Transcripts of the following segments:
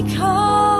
because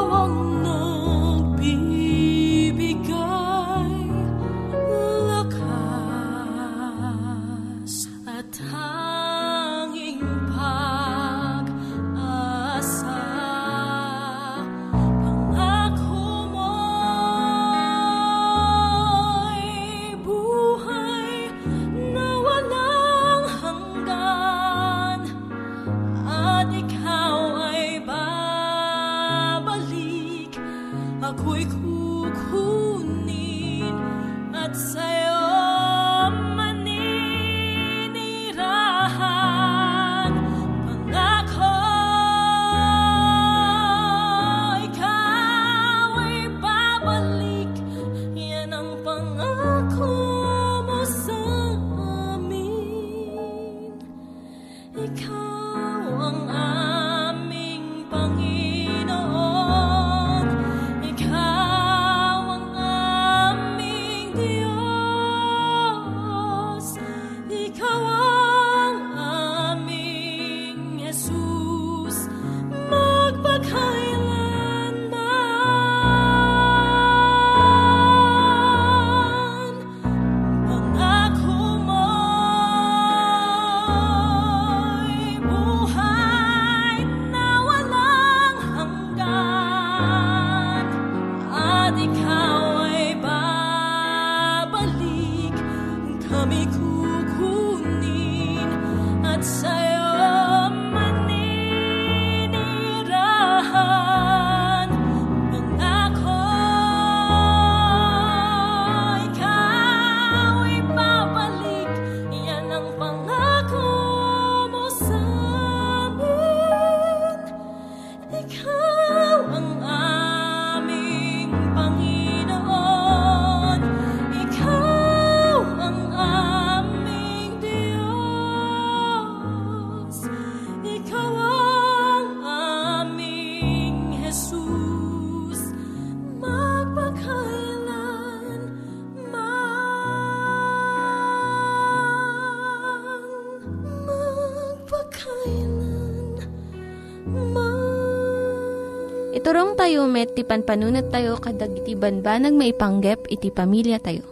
met, ti panpanunat tayo kadag iti banbanag maipanggep iti pamilya tayo.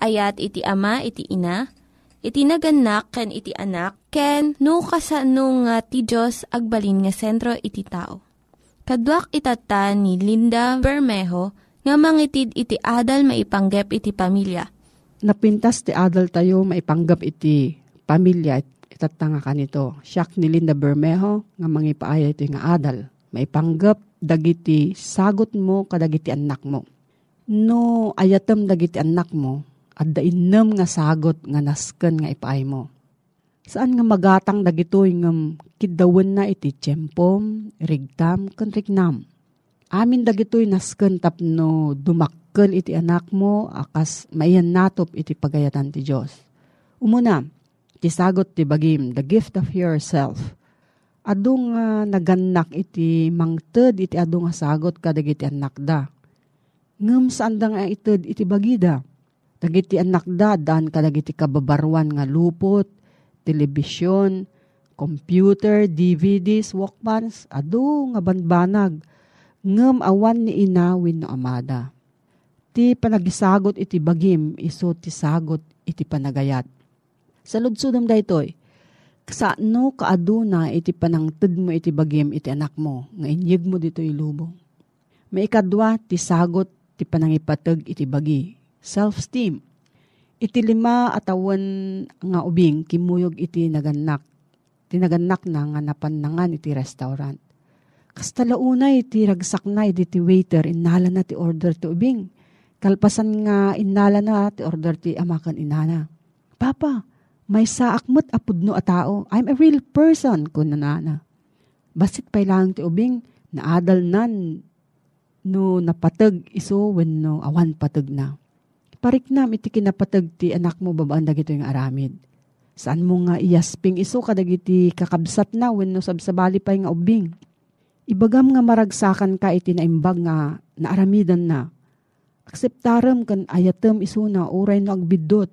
Ayat iti ama, iti ina, iti naganak, ken iti anak, ken no kasano nga ti Diyos agbalin nga sentro iti tao. Kaduak itata ni Linda Bermejo nga mangitid iti adal maipanggep iti pamilya. napintas ti adal tayo maipanggap iti pamilya itatanga kanito. Siyak ni Linda Bermejo nga mangipaaya ito nga adal. Maipanggap dagiti sagot mo kadagiti anak mo. No ayatem dagiti anak mo at dainem nga sagot nga nasken nga ipaay mo. Saan nga magatang dagitoy ngam kidawen na iti tiyempom, rigtam, ken rignam. Amin dagitoy nasken tapno dumakkel iti anak mo akas maiyan natop iti pagayatan ti Dios. Umuna, ti sagot ti bagim, the gift of yourself. Adu nga naganak iti mangted iti adu nga sagot kadagiti anak da. Ngem saan da nga ited iti bagida. Dagiti anak da daan kadagiti kababarwan nga lupot, telebisyon, computer, DVDs, walkmans, adu nga banbanag ngem awan ni inawin no amada. Ti panagisagot iti bagim, iso ti sagot iti panagayat. Sa ludsudom daytoy, kasano kaaduna iti panangted mo iti bagim iti anak mo, nga inyeg mo dito ilubong. Maikadwa ti sagot ti panangipateg iti bagi, self-esteem. Iti lima atawan nga ubing kimuyog iti naganak. Tinaganak na nga napanangan iti restaurant Kastalaunay ti ragsak na iti ti waiter inala na ti order ti ubing. Kalpasan nga inala na ti order ti amakan inana. Papa, may saak mo't apudno a tao. I'm a real person, kun nanana. Basit pa lang ti ubing, naadal nan no napatag iso when no awan patag na. Pariknam iti kinapatag ti anak mo babaan dagito yung aramid. Saan mo nga iyasping iso kadagiti kakabsat na when no sabsabali pa yung ubing Ibagam nga maragsakan ka iti naimbag nga naaramidan na. Akseptaram kan ayatem isuna uray no agbidot.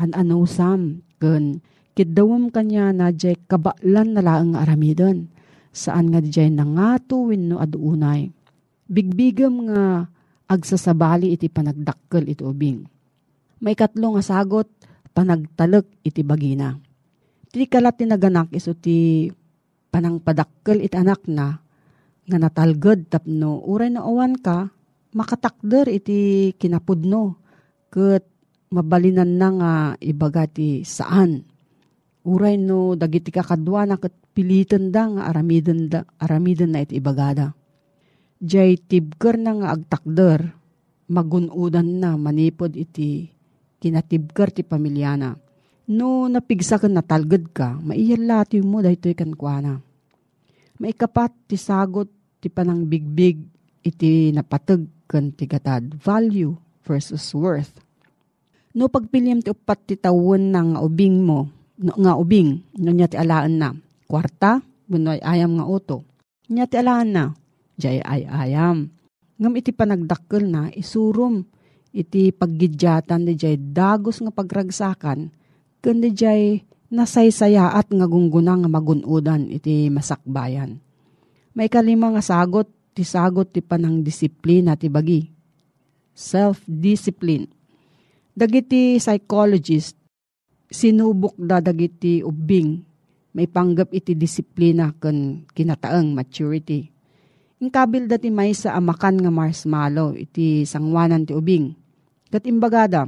An ano sam kan kidawam kanya na jay kabaklan na laang nga aramidan. Saan nga jay nangato no aduunay. Bigbigam nga agsasabali iti panagdakkel iti ubing. May katlo nga sagot panagtalek iti bagina. Ti kalat tinaganak iso ti panangpadakkel iti anak na nga natalged tapno uray na awan ka makatakder iti kinapudno ket mabalinan na nga ibaga ti saan uray no dagiti kakadwa na pilitan da nga aramiden da aramiden na iti ibagada jay tibker na nga agtakder, magunudan na manipod iti kinatibker ti pamilyana. No napigsa ka natalgad ka, maiyalati mo dahito ikan kwa Maikapat ti sagot ti panang bigbig iti napatag kan ti gatad. Value versus worth. No pagpilyam ti upat ti tawon ng ubing mo, no, nga ubing, no niya ti alaan na. Kwarta, bunoy ayam nga uto. Niya ti alaan na, jay ay ayam. Ngam iti panagdakkel na, isurum iti paggidyatan di jay dagos nga pagragsakan kundi jay nasaysaya at nga gungguna nga magunudan iti masakbayan. May kalima nga sagot, ti sagot ti panang disiplina ti bagi. Self-discipline. Dagiti psychologist, sinubok da dagiti ubing, may panggap iti disiplina kan kinataang maturity. Ingkabil dati may sa amakan nga marshmallow, iti sangwanan ti ubing. Kat imbagada,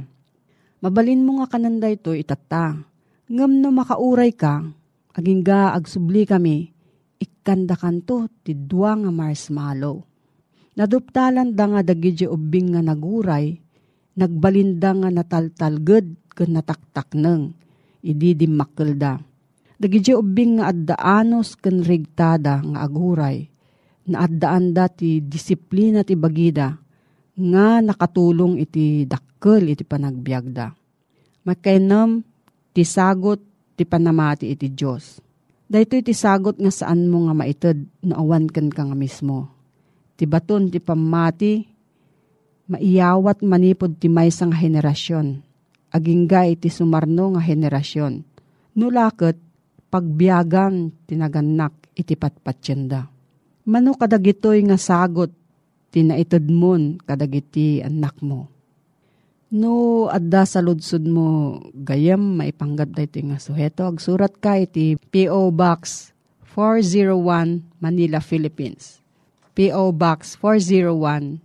Mabalin mo nga kananda ito itata. Ngam no makauray ka, aging ga agsubli kami, ikanda kanto ti dua nga marshmallow. Naduptalan da nga dagidyo ubing nga naguray, nagbalinda nga nataltalged ken nataktak neng, idi dimakkel da. Dagidyo ubing nga addaanos ken rigtada nga aguray, na addaan da ti disiplina ti bagida, nga nakatulong iti dakkel iti panagbiagda. Makainam ti sagot ti panamati iti Diyos. Dahito iti sagot nga saan mo nga maited na awan kan ka nga mismo. Ti baton ti pamati, maiyawat manipod ti maysa nga henerasyon. Agingga iti sumarno nga henerasyon. Nulakot, pagbiagan tinaganak iti patpatsyenda. Mano kadagitoy nga sagot tinaitad mon kadagiti anak mo. No, adda sa ludsud mo gayam maipanggap da iti nga suheto. Agsurat ka iti P.O. Box 401 Manila, Philippines. P.O. Box 401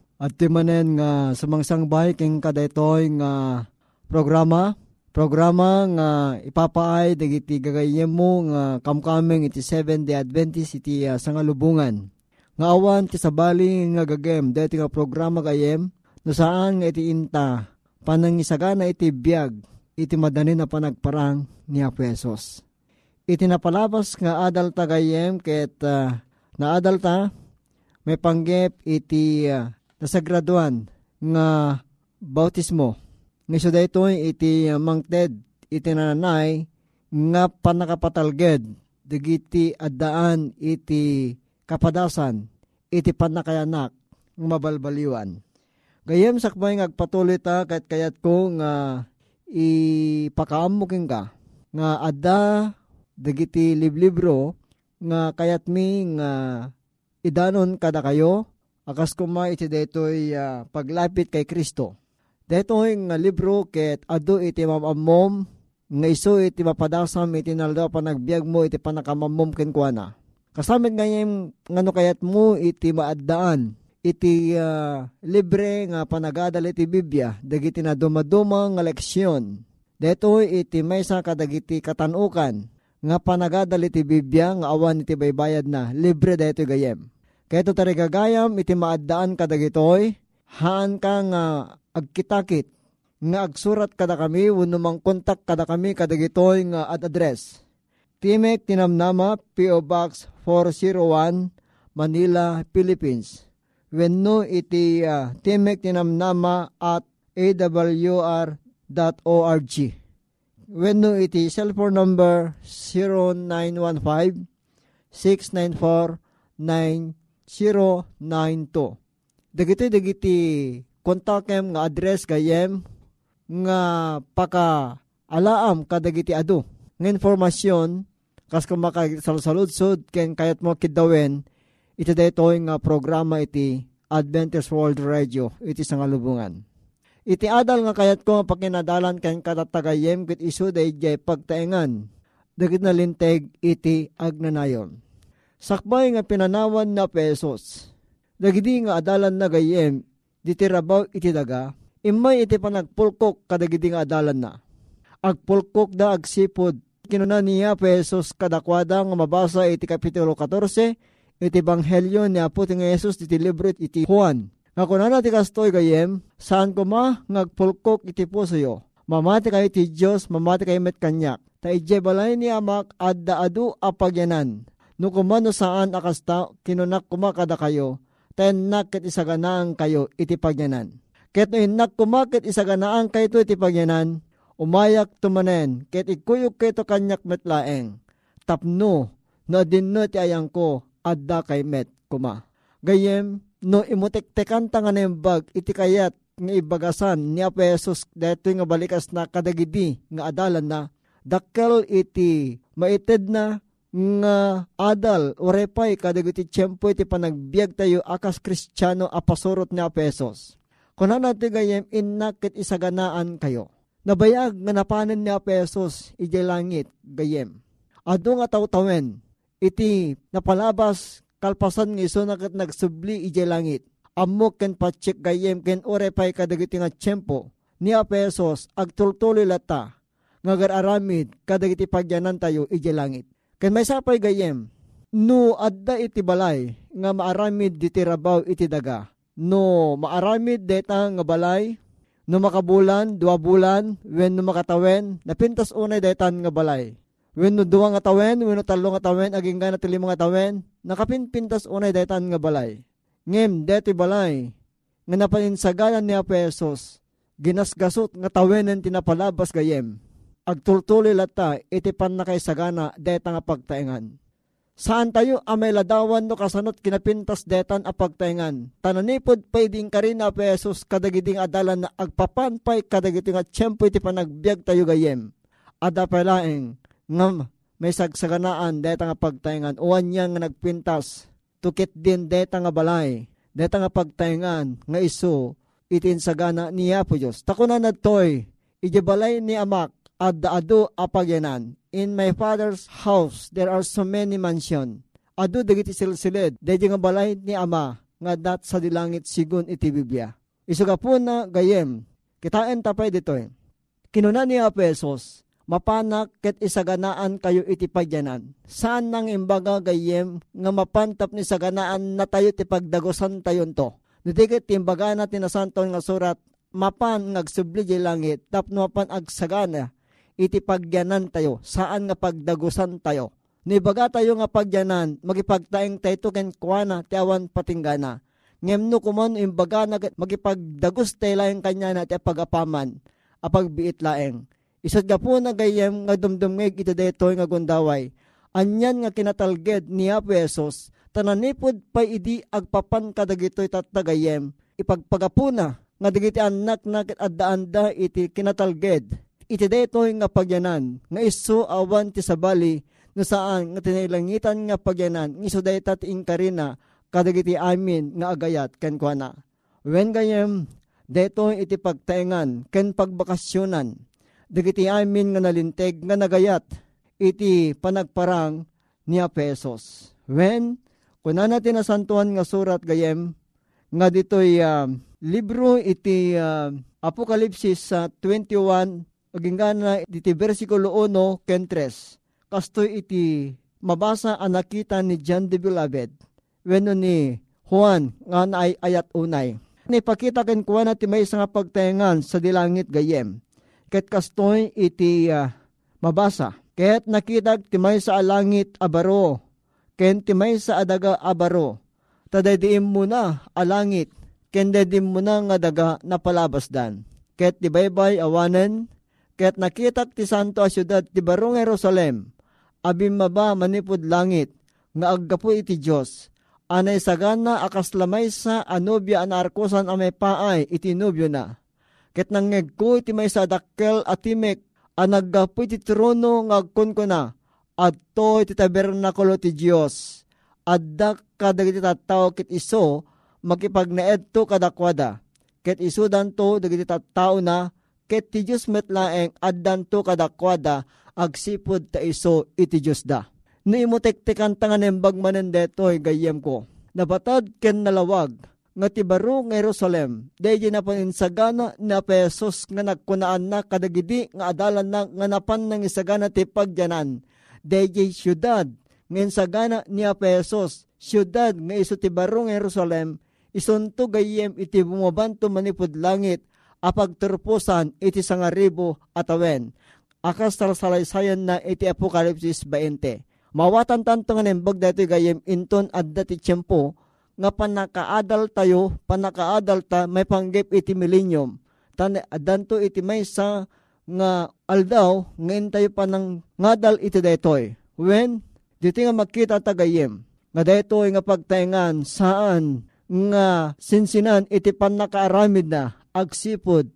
At ti manen nga sumangsang bay king kadaytoy nga programa programa nga ipapaay dagiti gagayem mo nga kamkameng iti 7 day Adventist iti uh, sangalubungan. Nga awan ti sabali nga gagem dati nga programa gayem no saan nga iti inta panangisagana iti biyag iti madani na panagparang ni Apesos. Iti napalabas nga adal tagayem ket uh, na adal ta may panggep iti uh, nasagraduan nga bautismo. Nga so dayto iti uh, mangted iti nanay nga panakapatalged digiti addaan iti kapadasan iti panakayanak ng mabalbaliwan Gayem sakbay ngagpatuloy ta kahit kayat ko nga ipakaam mo ka nga adda dagiti liblibro nga kayat mi nga idanon kada kayo akas kuma iti detoy uh, paglapit kay Kristo. Detoy nga libro ket adu iti mamamom nga iso iti mapadasam iti nalda pa nagbiag mo iti panakamamom ken kuana. Kasamit ngayem ngano kayat mo iti maaddaan iti uh, libre nga panagadal iti Biblia, dagiti na dumaduma nga leksyon. Deto iti maysa kadagiti katanukan nga panagadal iti Biblia nga awan iti baybayad na libre deto gayem. Kaya ito tarigagayam iti maaddaan kadagitoy, haan ka nga agkitakit nga agsurat kada kami wano mang kontak kada kami kadagitoy nga ad address. Timek Tinamnama, P.O. Box 401, Manila, Philippines wenno iti uh, timek tinamnama at awr.org. Wenno iti cellphone number 0915 694-9092. Dagiti dagiti kontakem nga address gayem nga paka alaam kadagiti adu. Nga informasyon kas kung makasalsaludsod ken kayat mo kidawen iti daytoy nga programa iti Adventist World Radio iti sangalubungan. Iti adal nga kayat ko pakinadalan ken katatagayem kit isu dayjay pagtaengan dagit na linteg iti agnanayon. Sakbay nga pinanawan na pesos. Dagiti nga adalan na gayem, ditirabaw iti daga, imay iti panagpulkok kadagiti nga adalan na. Agpulkok da agsipod, kinuna niya pesos kadakwada nga mabasa iti kapitulo 14, iti banghelyo ni Apo ti nga Jesus iti libro iti Juan. Nga kunana ti kastoy gayem, saan ko ma ngagpulkok iti puso yo. Mamati kayo ti Diyos, mamati kayo met kanyak ta ije balay ni amak adda adu apagyanan. No kumano saan akasta kinunak kumakada kayo, ten nakit isaganaan kayo iti pagyanan. Ket no inak kumakit isaganaan kayo iti pagyanan, umayak tumanen, ket ikuyok keto kanyak metlaeng. Tapno, no dinno ti ayang ko, adda kay met kuma. Gayem, no imutek-tekan tangan bag iti kayat nga ibagasan ni Apesos dito nga balikas na kadagidi nga adalan na dakkel iti maited na nga adal orepay kadagiti tiyempo iti panagbiag tayo akas kristyano apasurot ni Apesos. Kuna natin gayem innakit isaganaan kayo. Nabayag nga napanan ni Apesos iti langit gayem. Ado nga tawtawen iti napalabas kalpasan ng iso nakat nagsubli iti langit. Amok ken patsik gayem ken orepay kadagiti nga tiyempo ni Apesos agtultuloy lata ngagararamid kadagiti pagyanan tayo iti langit. Ken may sapay gayem, no adda iti balay nga maaramid diti rabaw iti daga. No maaramid deta nga balay, no makabulan, dua bulan, when no makatawen, napintas unay detan nga balay. When no duwa nga tawen, when no talo nga tawen, aging gana tili mga tawen, nakapinpintas unay detan nga balay. Ngem, deti balay, nga napaninsagalan ni Apesos, ginasgasot nga tawenan tinapalabas gayem agtultuloy lata iti pan na kay deta nga pagtaengan. Saan tayo amay ladawan no kasanot kinapintas detan a pagtaengan. Tananipod pwedeng ka rin na pesos kadagiding adalan na agpapanpay kadagiting at tiyempo iti panagbiag tayo gayem. Ada palaeng ngam may sagsaganaan deta nga pagtaengan uwan niya nga nagpintas tukit din deta nga balay deta nga pagtaengan nga iso itin sagana niya po Diyos. Takuna na toy, ijibalay ni amak, adda adu apagyanan. In my father's house there are so many mansion. Adu dagiti silsilid, daydi nga balay ni ama, nga dat sa dilangit sigun iti Biblia. Isuga po na gayem, kitain tapay ditoy. Kinuna ni Apesos, mapanak ket isaganaan kayo iti pagyanan. Saan nang imbaga gayem nga mapantap ni saganaan na tayo ti pagdagosan tayon to. Nitikit timbaga na tinasanton nga surat, mapan ngagsubli langit, tapno mapan agsagana, iti pagyanan tayo, saan nga pagdagusan tayo. Nibaga tayo nga pagyanan, magipagtaeng tayo ken kuana, ti awan patinggana. Ngem no kumon imbaga na magipagdagus tayo lang kanya na ti pagapaman, apagbiit laeng. Isat ga po na gayem nga dumdumig iti daytoy nga gundaway. Anyan nga kinatalged ni Apesos, tananipod pa idi agpapan kadagitoy tatagayem, ipagpagapuna, nga digiti anak na adda-anda iti kinatalged iti daytoy nga pagyanan nga isu awan ti sabali no saan nga tinailangitan nga pagyanan nga isu dayta inkarina kadagiti amin nga agayat ken kuana. Wen gayem daytoy iti pagtaengan ken pagbakasyonan dagiti amin nga nalinteg nga nagayat iti panagparang ni Apesos. When kuna natin nasantuan nga surat gayem nga ditoy uh, libro iti uh, Apokalipsis uh, 21 Agingana iti versikulo 1 ken 3. Kastoy iti mabasa ang nakita ni John the Beloved. Weno ni Juan nga ay ayat unay. Nipakita ken kuha na ti may nga pagtayangan sa dilangit gayem. Ket kastoy iti uh, mabasa. Ket nakita ti may sa alangit abaro. Ken ti may sa adaga abaro. tadaydiim mo na alangit, ken dedim mo na nga daga napalabas dan. Ket di baybay awanen, ket nakitak ti santo a syudad ti barong Jerusalem, abim maba manipod langit, nga aggapo iti Diyos, anay sagana akas lamay sa anobya anarkosan amay paay iti nobyo na. Ket nangeg ko iti may sa dakkel at timek anaggapo iti trono ngagkon ko na, adto iti tabernakulo ti Diyos. Adda kadagiti tattao kit iso, makipagnaed to kadakwada. Ket iso danto dagiti tattao na, ket ti Diyos metlaeng addan to kadakwada, agsipod ta iso iti Diyos da. No imutek-tekan tangan embag manen detoy gayem ko. Nabatad ken nalawag, nga ti baro nga Jerusalem, dahi na paninsagana na pesos nga nagkunaan na kadagidi nga adalan na nga napan ng isagana ti pagyanan. Dahi syudad, nga insagana ni pesos, syudad nga iso ti baro nga Jerusalem, isunto gayem iti bumabanto manipod langit, apagturpusan iti sangaribo atawen. Akas talasaysayan na iti Apokalipsis 20. Mawatan tanto nga nembag dati gayem inton at dati tiyempo, nga panakaadal tayo, panakaadal ta, may panggip iti millennium. Tan, adanto iti may sa nga aldaw, ngayon tayo pa ng ngadal iti detoy. When, dito nga makita tagayem, nga detoy nga pagtaingan saan nga sinsinan iti panakaaramid na agsipod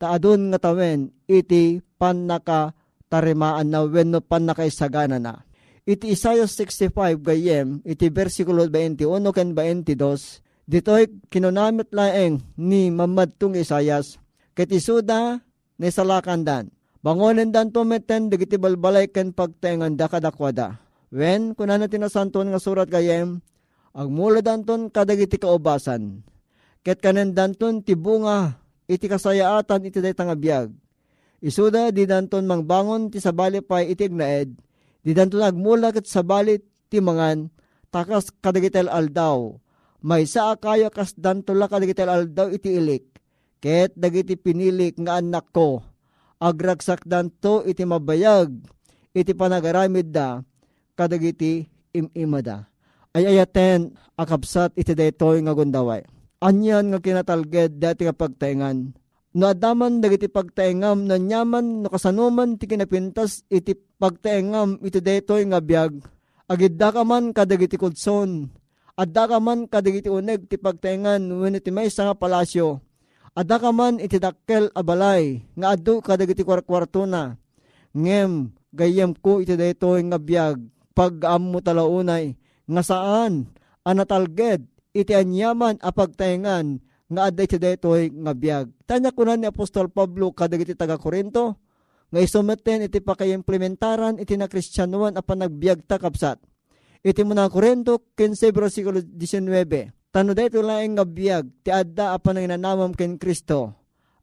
taadon nga tawen iti panakatarimaan na wenno panakaisagana na iti Isaiah 65 gayem, iti versikulo 21 ken 22, dito'y kinunamit laeng ni mamadtong Isayas, ket isuda ni salakandan. Bangonen dan tumeten digiti balbalay ken pagtengan da kadakwada. Wen kunan tinasanton nga surat gayem, agmula danton kadagiti kaubasan. Ket kanen danton tibunga iti kasayaatan iti daytang abiyag. Isuda di danton mangbangon ti sabali pay iti ignaed, Di danto nagmula kat sa balit timangan, takas kadagitel aldaw. May sa akayo kas danto la kadagitel aldaw iti ilik. Ket dagiti pinilik nga anak ko. Agragsak danto iti mabayag. Iti panagaramid da. Kadagiti imimada. Ay ayaten akabsat iti daytoy nga gundaway. Anyan nga kinatalged dati nga pagtaingan. No adaman dagiti pagtaengam na nyaman no kasanuman ti kinapintas iti pagtaengam iti detoy nga biag agidda ka man kadagiti kudson. Adda ka man kadagiti uneg ti pagtaengan wenno ti maysa nga palasyo. Adda ka man iti dakkel abalay nga addo kadagiti kwarkwarto na ngem gayem ko iti detoy nga biag pag ammo talaunay nga saan? Anatalged iti anyaman a pagtaengan nga aday ti detoy nga biag. Tanya kunan ni Apostol Pablo kadagiti taga Korinto nga isumeten iti pakaimplementaran iti na kristyanuan a panagbiag ta kapsat. Iti muna Korinto 15 versikulo 19. Tano dito laing nga biag ti adda apan ang nanamam ken Kristo.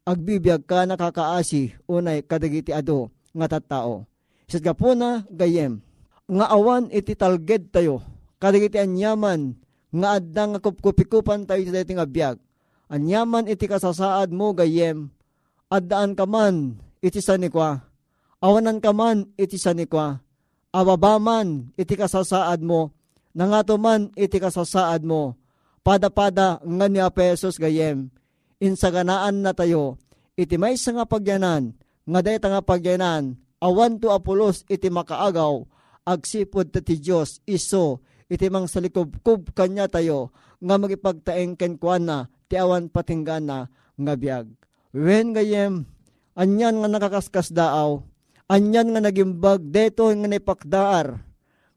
Agbibiyag ka nakakaasi unay kadagiti ado nga tattao. Isat ka po na gayem. Nga awan iti talged tayo kadagiti anyaman nga adda nga kupkupikupan tayo iti dati nga biag Anyaman iti kasasaad mo gayem, addaan ka man iti sanikwa, awanan ka man iti sanikwa, ababaman iti kasasaad mo, nangato man iti kasasaad mo, pada-pada nga ni pesos gayem, insaganaan na tayo, iti may nga pagyanan, nga dayta nga pagyanan, awan to apulos iti makaagaw, agsipod ti Diyos iso, iti mang salikubkub kanya tayo, nga magipagtaeng kenkwana, ti awan patinggana nga biag. Wen gayem, anyan nga nakakaskas daaw, anyan nga nagimbag deto nga naipakdaar,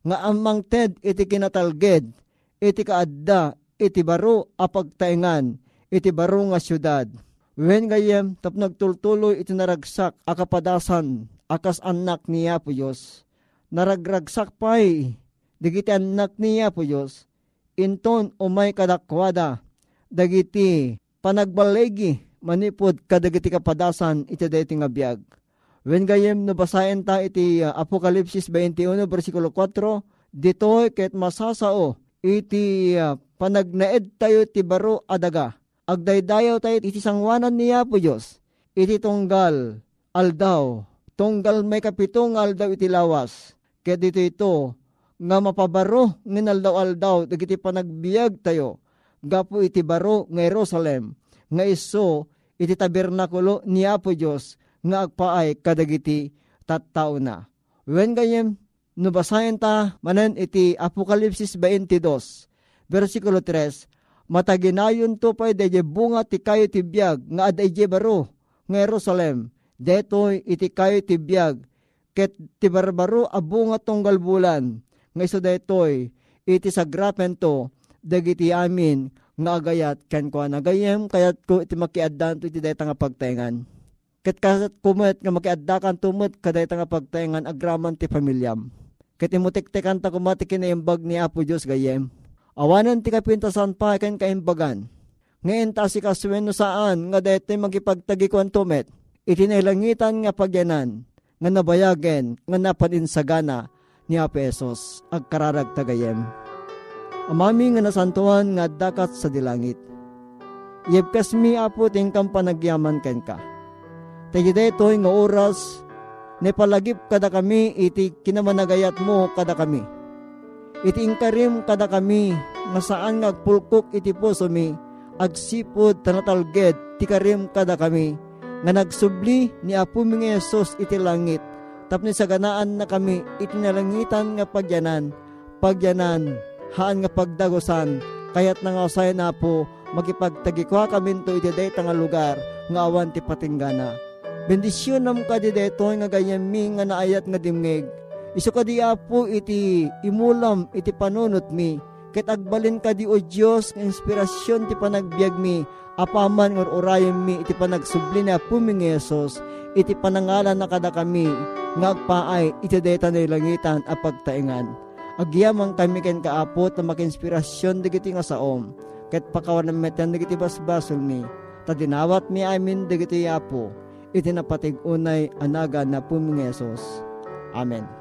nga amang ted iti kinatalged, iti kaadda, iti baro apagtaingan, iti baro nga syudad. Wen gayem, tap nagtultuloy iti naragsak akapadasan, akas anak niya po Diyos. Naragragsak pa'y, digiti anak niya po Diyos, inton umay kadakwada, dagiti panagbalegi manipod kadagiti kapadasan iti dayti nga biag. When gayem no ta iti uh, Apokalipsis 21 versikulo 4, ditoy ket masasao iti uh, panagnaed tayo ti baro adaga. Agdaydayaw tayo iti sangwanan niya po Diyos. Iti tunggal aldaw. Tunggal may kapitong aldaw iti lawas. Ket dito ito nga mapabaro nga naldaw-aldaw dagiti panagbiag tayo gapo iti baro nga Jerusalem nga iso iti tabernakulo ni Apo Diyos nga agpaay kadagiti tattao na. When gayem nubasayan ta manen iti Apokalipsis 22 versikulo 3 mataginayon to pay deje bunga ti kayo ti biyag nga aday baro nga Jerusalem detoy iti kayo ti biyag ket ti barbaro abunga tunggal bulan nga iso daytoy iti sagrapen to dagiti amin nga agayat ken ko nagayem kayat ko iti makiaddan iti dayta nga pagtengan ket kasat kumet nga makiaddakan tumut kaday nga pagtengan agraman ti pamilyam. Ket imutiktekan ta kumati kinaimbag ni Apo Dios gayem. Awanan ti kapintasan pa ken kaimbagan. Ngayon ta si kaswen saan nga daytoy magipagtagikuan tumet? Itinailangitan nga pagyanan nga nabayagen nga napaninsagana ni Apesos agkararag tagayem. Amami nga nasantuan nga dakat sa dilangit. Yebkas mi apo tingkang panagyaman ken ka. Tayo detoy nga oras, nepalagip kada kami iti kinamanagayat mo kada kami. Iti ingkarim kada kami nga saan nga pulkok iti puso mi, agsipod tanatalged ti karim kada kami nga nagsubli ni Apo mi Yesus iti langit tapni sa ganaan na kami itinalangitan nga pagyanan pagyanan haan nga pagdagosan kayat nga usay na po magipagtagikwa kami to iti dayta nga lugar nga awan ti patinggana. Bendisyon nam ka di dayto nga ganyan mi nga naayat nga dimngeg iso ka di apo iti imulam iti panunot mi ket agbalin ka di o Dios nga inspirasyon ti panagbiag mi apaman nga orayon mi iti panagsubli na puming Yesus. Iti panangalan na kada kami nga iti deta na langitan a pagtaingan agyamang kami ken kaapot na makinspirasyon digiti nga saom ket pakawan na metan digiti basbasol mi. Ta dinawat mi amin digiti apo. Iti napatig unay anaga na puming Yesus. Amen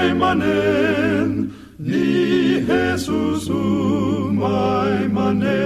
maimanen, ni Jesus, o maimanen.